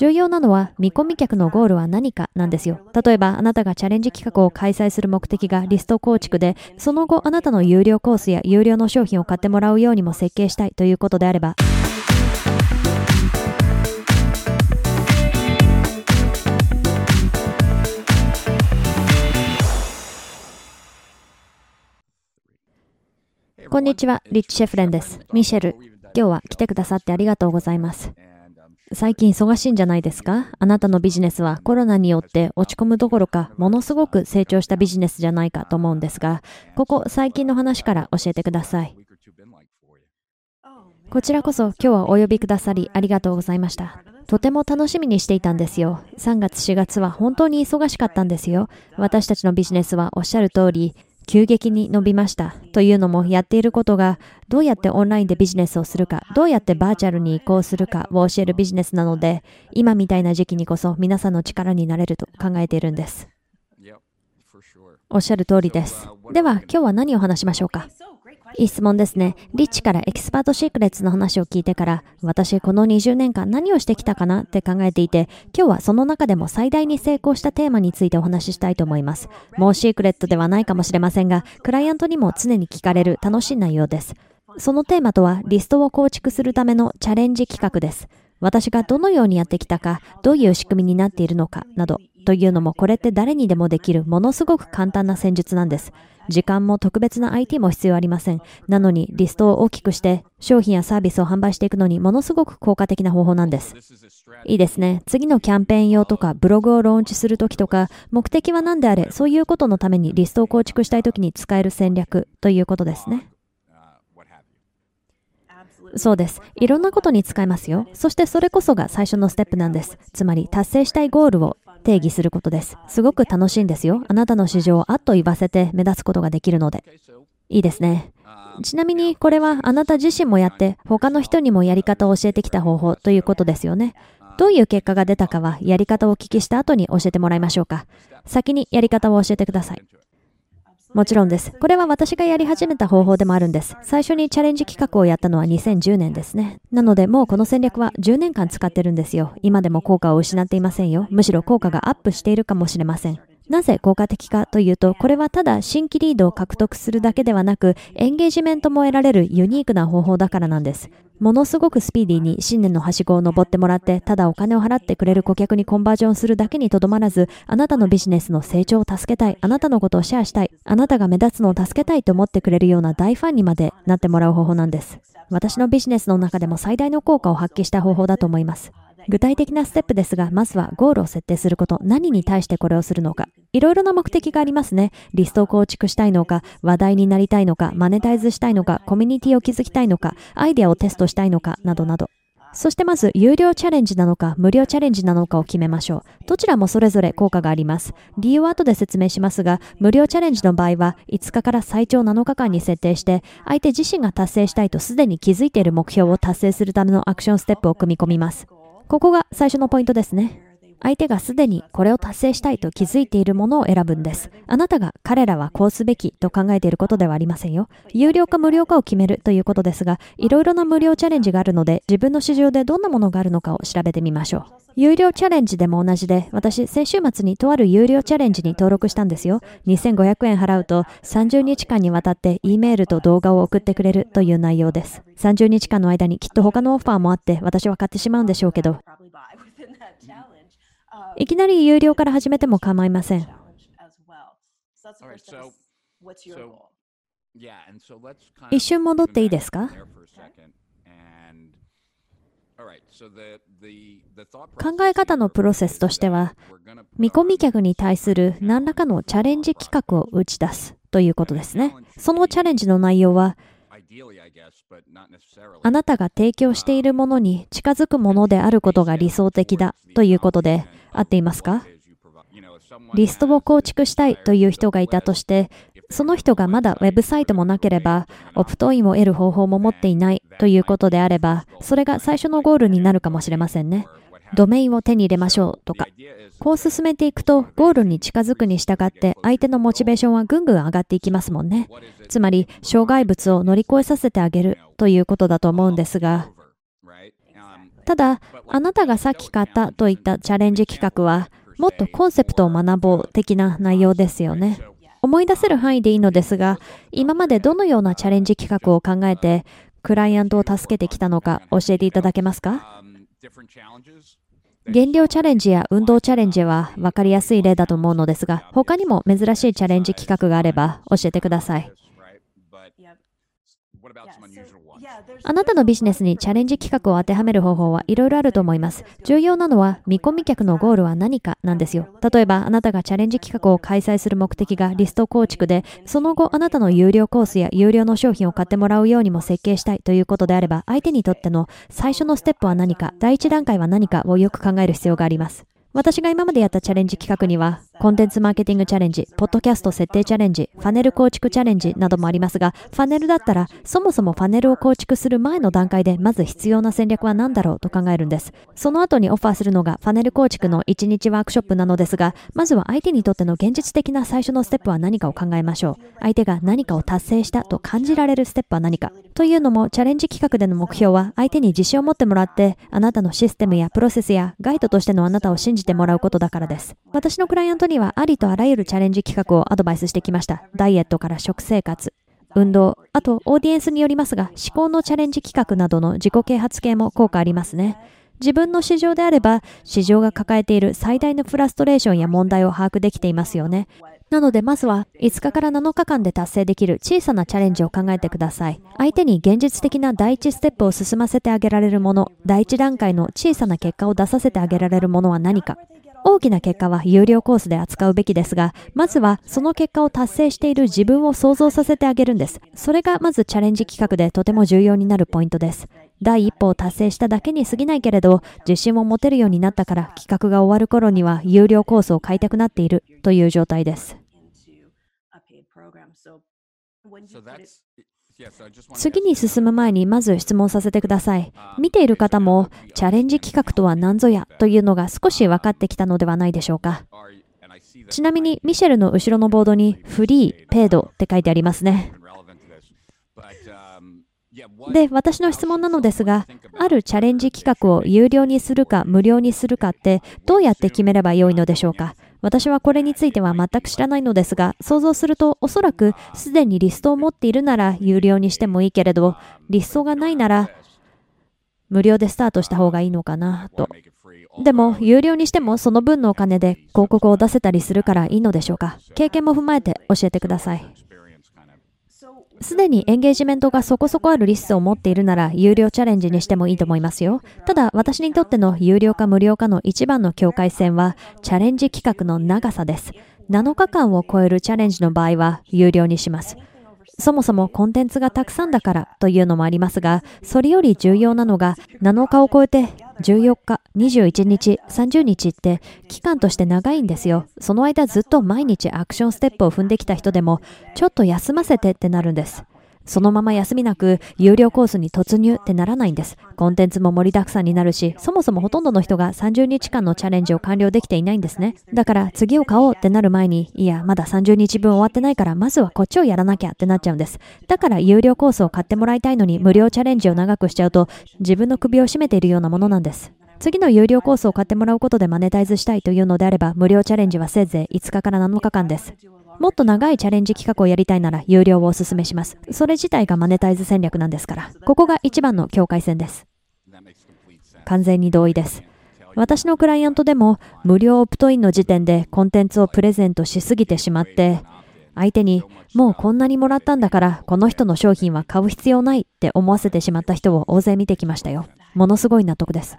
重要なのは見込み客のゴールは何かなんですよ。例えばあなたがチャレンジ企画を開催する目的がリスト構築で、その後あなたの有料コースや有料の商品を買ってもらうようにも設計したいということであれば、こんにちは、リッチ・シェフレンです。ミシェル、今日は来てくださってありがとうございます。最近忙しいんじゃないですか？あなたのビジネスはコロナによって落ち込むどころか、ものすごく成長したビジネスじゃないかと思うんですが、ここ最近の話から教えてください。こちらこそ今日はお呼びくださりありがとうございました。とても楽しみにしていたんですよ。3月4月は本当に忙しかったんですよ。私たちのビジネスはおっしゃる通り、急激に伸びました。というのもやっていることがどうやってオンラインでビジネスをするか、どうやってバーチャルに移行するかを教えるビジネスなので、今みたいな時期にこそ皆さんの力になれると考えているんです。おっしゃる通りです。では今日は何を話しましょうか？いい質問ですね。リッチから Expert Secrets の話を聞いてから、私この20年間何をしてきたかなって考えていて、今日はその中でも最大に成功したテーマについてお話ししたいと思います。もうシークレットではないかもしれませんが、クライアントにも常に聞かれる楽しい内容です。そのテーマとは、リストを構築するためのチャレンジ企画です。私がどのようにやってきたか、どういう仕組みになっているのかなど、というのもこれって誰にでもできるものすごく簡単な戦術なんです。時間も特別な IT も必要ありません。なのにリストを大きくして商品やサービスを販売していくのにものすごく効果的な方法なんです。いいですね。次のキャンペーン用とかブログをローンチするときとか目的は何であれそういうことのためにリストを構築したいときに使える戦略ということですね。そうです。いろんなことに使えますよ。そしてそれこそが最初のステップなんです。つまり達成したいゴールを定義することです。すごく楽しいんですよ。あなたの市場をあっと言わせて目立つことができるので。いいですね。ちなみにこれはあなた自身もやって他の人にもやり方を教えてきた方法ということですよね。どういう結果が出たかはやり方をお聞きした後に教えてもらいましょうか。先にやり方を教えてください。もちろんです。これは私がやり始めた方法でもあるんです。最初にチャレンジ企画をやったのは2010年ですね。なのでもうこの戦略は10年間使ってるんですよ。今でも効果を失っていませんよ。むしろ効果がアップしているかもしれません。なぜ効果的かというと、これはただ新規リードを獲得するだけではなく、エンゲージメントも得られるユニークな方法だからなんです。ものすごくスピーディーに新年のはしごを登ってもらって、ただお金を払ってくれる顧客にコンバージョンするだけにとどまらず、あなたのビジネスの成長を助けたい、あなたのことをシェアしたい、あなたが目立つのを助けたいと思ってくれるような大ファンにまでなってもらう方法なんです。私のビジネスの中でも最大の効果を発揮した方法だと思います。具体的なステップですが、まずはゴールを設定すること、何に対してこれをするのか。いろいろな目的がありますね。リストを構築したいのか、話題になりたいのか、マネタイズしたいのか、コミュニティを築きたいのか、アイデアをテストしたいのか、などなど。そしてまず、有料チャレンジなのか、無料チャレンジなのかを決めましょう。どちらもそれぞれ効果があります。理由は後で説明しますが、無料チャレンジの場合は、5日から最長7日間に設定して、相手自身が達成したいとすでに気づいている目標を達成するためのアクションステップを組み込みます。ここが最初のポイントですね。相手がすでにこれを達成したいと気づいているものを選ぶんです。あなたが彼らはこうすべきと考えていることではありませんよ。有料か無料かを決めるということですが、いろいろな無料チャレンジがあるので、自分の市場でどんなものがあるのかを調べてみましょう。有料チャレンジでも同じで、私、先週末にとある有料チャレンジに登録したんですよ。2500円払うと、30日間にわたって E メールと動画を送ってくれるという内容です。30日間の間にきっと他のオファーもあって、私は買ってしまうんでしょうけど、いきなり有料から始めても構いません。一瞬戻っていいですか？考え方のプロセスとしては、見込み客に対する何らかのチャレンジ企画を打ち出すということですね。そのチャレンジの内容は、あなたが提供しているものに近づくものであることが理想的だということで合っていますか？リストを構築したいという人がいたとして、その人がまだウェブサイトもなければ、オプトインを得る方法も持っていないということであれば、それが最初のゴールになるかもしれませんね。ドメインを手に入れましょうとか。こう進めていくと、ゴールに近づくに従って、相手のモチベーションはぐんぐん上がっていきますもんね。つまり、障害物を乗り越えさせてあげるということだと思うんですが、ただ、あなたがさっき買ったといったチャレンジ企画は、もっとコンセプトを学ぼう的な内容ですよね。思い出せる範囲でいいのですが、今までどのようなチャレンジ企画を考えて、クライアントを助けてきたのか教えていただけますか？減量チャレンジや運動チャレンジは分かりやすい例だと思うのですが、他にも珍しいチャレンジ企画があれば教えてください。あなたのビジネスにチャレンジ企画を当てはめる方法はいろいろあると思います。重要なのは見込み客のゴールは何かなんですよ。例えばあなたがチャレンジ企画を開催する目的がリスト構築で、その後あなたの有料コースや有料の商品を買ってもらうようにも設計したいということであれば、相手にとっての最初のステップは何か、第一段階は何かをよく考える必要があります。私が今までやったチャレンジ企画には、コンテンツマーケティングチャレンジ、ポッドキャスト設定チャレンジ、ファネル構築チャレンジなどもありますが、ファネルだったら、そもそもファネルを構築する前の段階で、まず必要な戦略は何だろうと考えるんです。その後にオファーするのが、ファネル構築の1日ワークショップなのですが、まずは相手にとっての現実的な最初のステップは何かを考えましょう。相手が何かを達成したと感じられるステップは何か。というのも、チャレンジ企画での目標は、相手に自信を持ってもらって、あなたのシステムやプロセスやガイドとしてのあなたを信じてもらうことだからです。私のクライアントにはありとあらゆるチャレンジ企画をアドバイスしてきました。ダイエットから食生活、運動、あとオーディエンスによりますが、思考のチャレンジ企画などの自己啓発系も効果ありますね。自分の市場であれば、市場が抱えている最大のフラストレーションや問題を把握できていますよね。なので、まずは5日から7日間で達成できる小さなチャレンジを考えてください。相手に現実的な第一ステップを進ませてあげられるもの、第一段階の小さな結果を出させてあげられるものは何か。大きな結果は有料コースで扱うべきですが、まずはその結果を達成している自分を想像させてあげるんです。それがまずチャレンジ企画でとても重要になるポイントです。第一歩を達成しただけに過ぎないけれど、自信を持てるようになったから企画が終わる頃には有料コースを買いたくなっているという状態です。次に進む前にまず質問させてください。見ている方もチャレンジ企画とは何ぞやというのが少し分かってきたのではないでしょうか。ちなみにミシェルの後ろのボードにフリー、ペイドって書いてありますね。で、私の質問なのですが、あるチャレンジ企画を有料にするか無料にするかってどうやって決めればよいのでしょうか？私はこれについては全く知らないのですが、想像するとおそらくすでにリストを持っているなら有料にしてもいいけれど、リストがないなら無料でスタートした方がいいのかなと。でも、有料にしてもその分のお金で広告を出せたりするからいいのでしょうか経験も踏まえて教えてください。すでにエンゲージメントがそこそこあるリストを持っているなら、有料チャレンジにしてもいいと思いますよ。ただ、私にとっての有料か無料かの一番の境界線は、チャレンジ企画の長さです。7日間を超えるチャレンジの場合は、有料にします。そもそもコンテンツがたくさんだからというのもありますが、それより重要なのが7日を超えて14日、21日、30日って期間として長いんですよ。その間ずっと毎日アクションステップを踏んできた人でも、ちょっと休ませてってなるんです。そのまま休みなく有料コースに突入ってならないんです。コンテンツも盛りだくさんになるし、そもそもほとんどの人が30日間のチャレンジを完了できていないんですね。だから次を買おうってなる前に、いや、まだ30日分終わってないから、まずはこっちをやらなきゃってなっちゃうんです。だから有料コースを買ってもらいたいのに無料チャレンジを長くしちゃうと、自分の首を絞めているようなものなんです。次の有料コースを買ってもらうことでマネタイズしたいというのであれば、無料チャレンジはせいぜい5日から7日間です。もっと長いチャレンジ企画をやりたいなら有料をお勧めします。それ自体がマネタイズ戦略なんですから。ここが一番の境界線です。完全に同意です。私のクライアントでも無料オプトインの時点でコンテンツをプレゼントしすぎてしまって、相手にもうこんなにもらったんだからこの人の商品は買う必要ないって思わせてしまった人を大勢見てきましたよ。ものすごい納得です。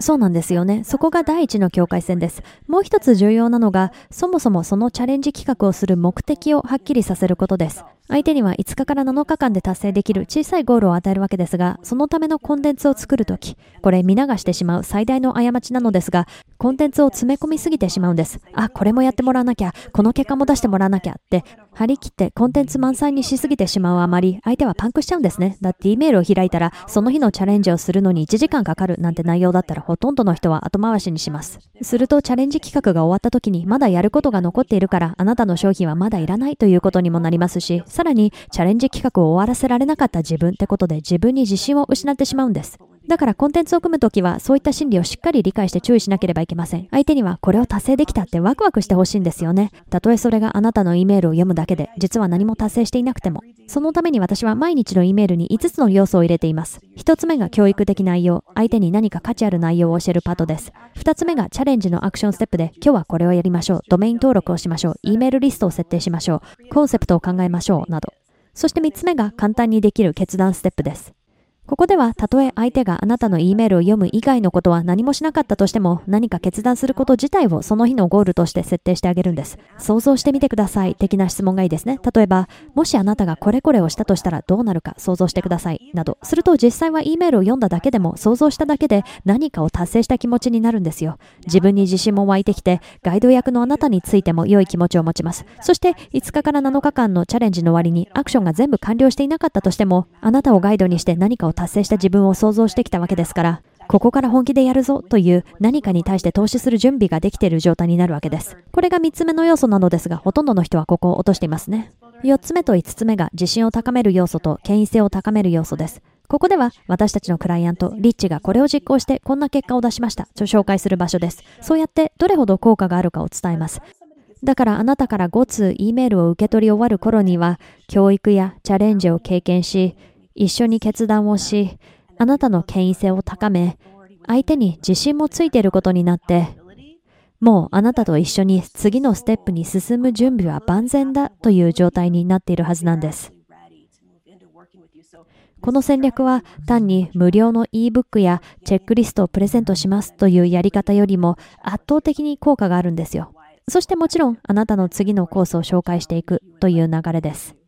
そうなんですよね。そこが第一の境界線です。もう一つ重要なのが、そもそもそのチャレンジ企画をする目的をはっきりさせることです。相手には5日から7日間で達成できる小さいゴールを与えるわけですが、そのためのコンテンツを作るとき、これ見流してしまう最大の過ちなのですが、コンテンツを詰め込みすぎてしまうんです。あ、これもやってもらわなきゃ、この結果も出してもらわなきゃって、張り切ってコンテンツ満載にしすぎてしまうあまり、相手はパンクしちゃうんですね。だって E メールを開いたら、その日のチャレンジをするのに1時間かかるなんて内容だったらほとんどの人は後回しにします。するとチャレンジ企画が終わった時にまだやることが残っているから、あなたの商品はまだいらないということにもなりますし、さらにチャレンジ企画を終わらせられなかった自分ってことで自分に自信を失ってしまうんです。だからコンテンツを組むときはそういった心理をしっかり理解して注意しなければいけません。相手にはこれを達成できたってワクワクしてほしいんですよね。たとえそれがあなたの E メールを読むだけで、実は何も達成していなくても。そのために私は毎日の E メールに5つの要素を入れています。1つ目が教育的内容、相手に何か価値ある内容を教えるパートです。2つ目がチャレンジのアクションステップで、今日はこれをやりましょう。ドメイン登録をしましょう。E メールリストを設定しましょう。コンセプトを考えましょう。など。そして3つ目が簡単にできる決断ステップです。ここでは、たとえ相手があなたの E メールを読む以外のことは何もしなかったとしても、何か決断すること自体をその日のゴールとして設定してあげるんです。想像してみてください。的な質問がいいですね。例えば、もしあなたがこれこれをしたとしたらどうなるか想像してください。など。すると実際は E メールを読んだだけでも、想像しただけで何かを達成した気持ちになるんですよ。自分に自信も湧いてきて、ガイド役のあなたについても良い気持ちを持ちます。そして、5日から7日間のチャレンジの終わりにアクションが全部完了していなかったとしても、あなたをガイドにして何かを達成した自分を想像してきたわけですから、ここから本気でやるぞという何かに対して投資する準備ができている状態になるわけです。これが3つ目の要素なのですが、ほとんどの人はここを落としていますね。4つ目と5つ目が自信を高める要素と権威性を高める要素です。ここでは私たちのクライアント、リッチがこれを実行してこんな結果を出しましたと紹介する場所です。そうやってどれほど効果があるかを伝えます。だからあなたから5通 E メールを受け取り終わる頃には、教育やチャレンジを経験し、一緒に決断をし、あなたの権威性を高め、相手に自信もついていることになって、もうあなたと一緒に次のステップに進む準備は万全だという状態になっているはずなんです。この戦略は単に無料の ebook やチェックリストをプレゼントしますというやり方よりも圧倒的に効果があるんですよ。そしてもちろんあなたの次のコースを紹介していくという流れです。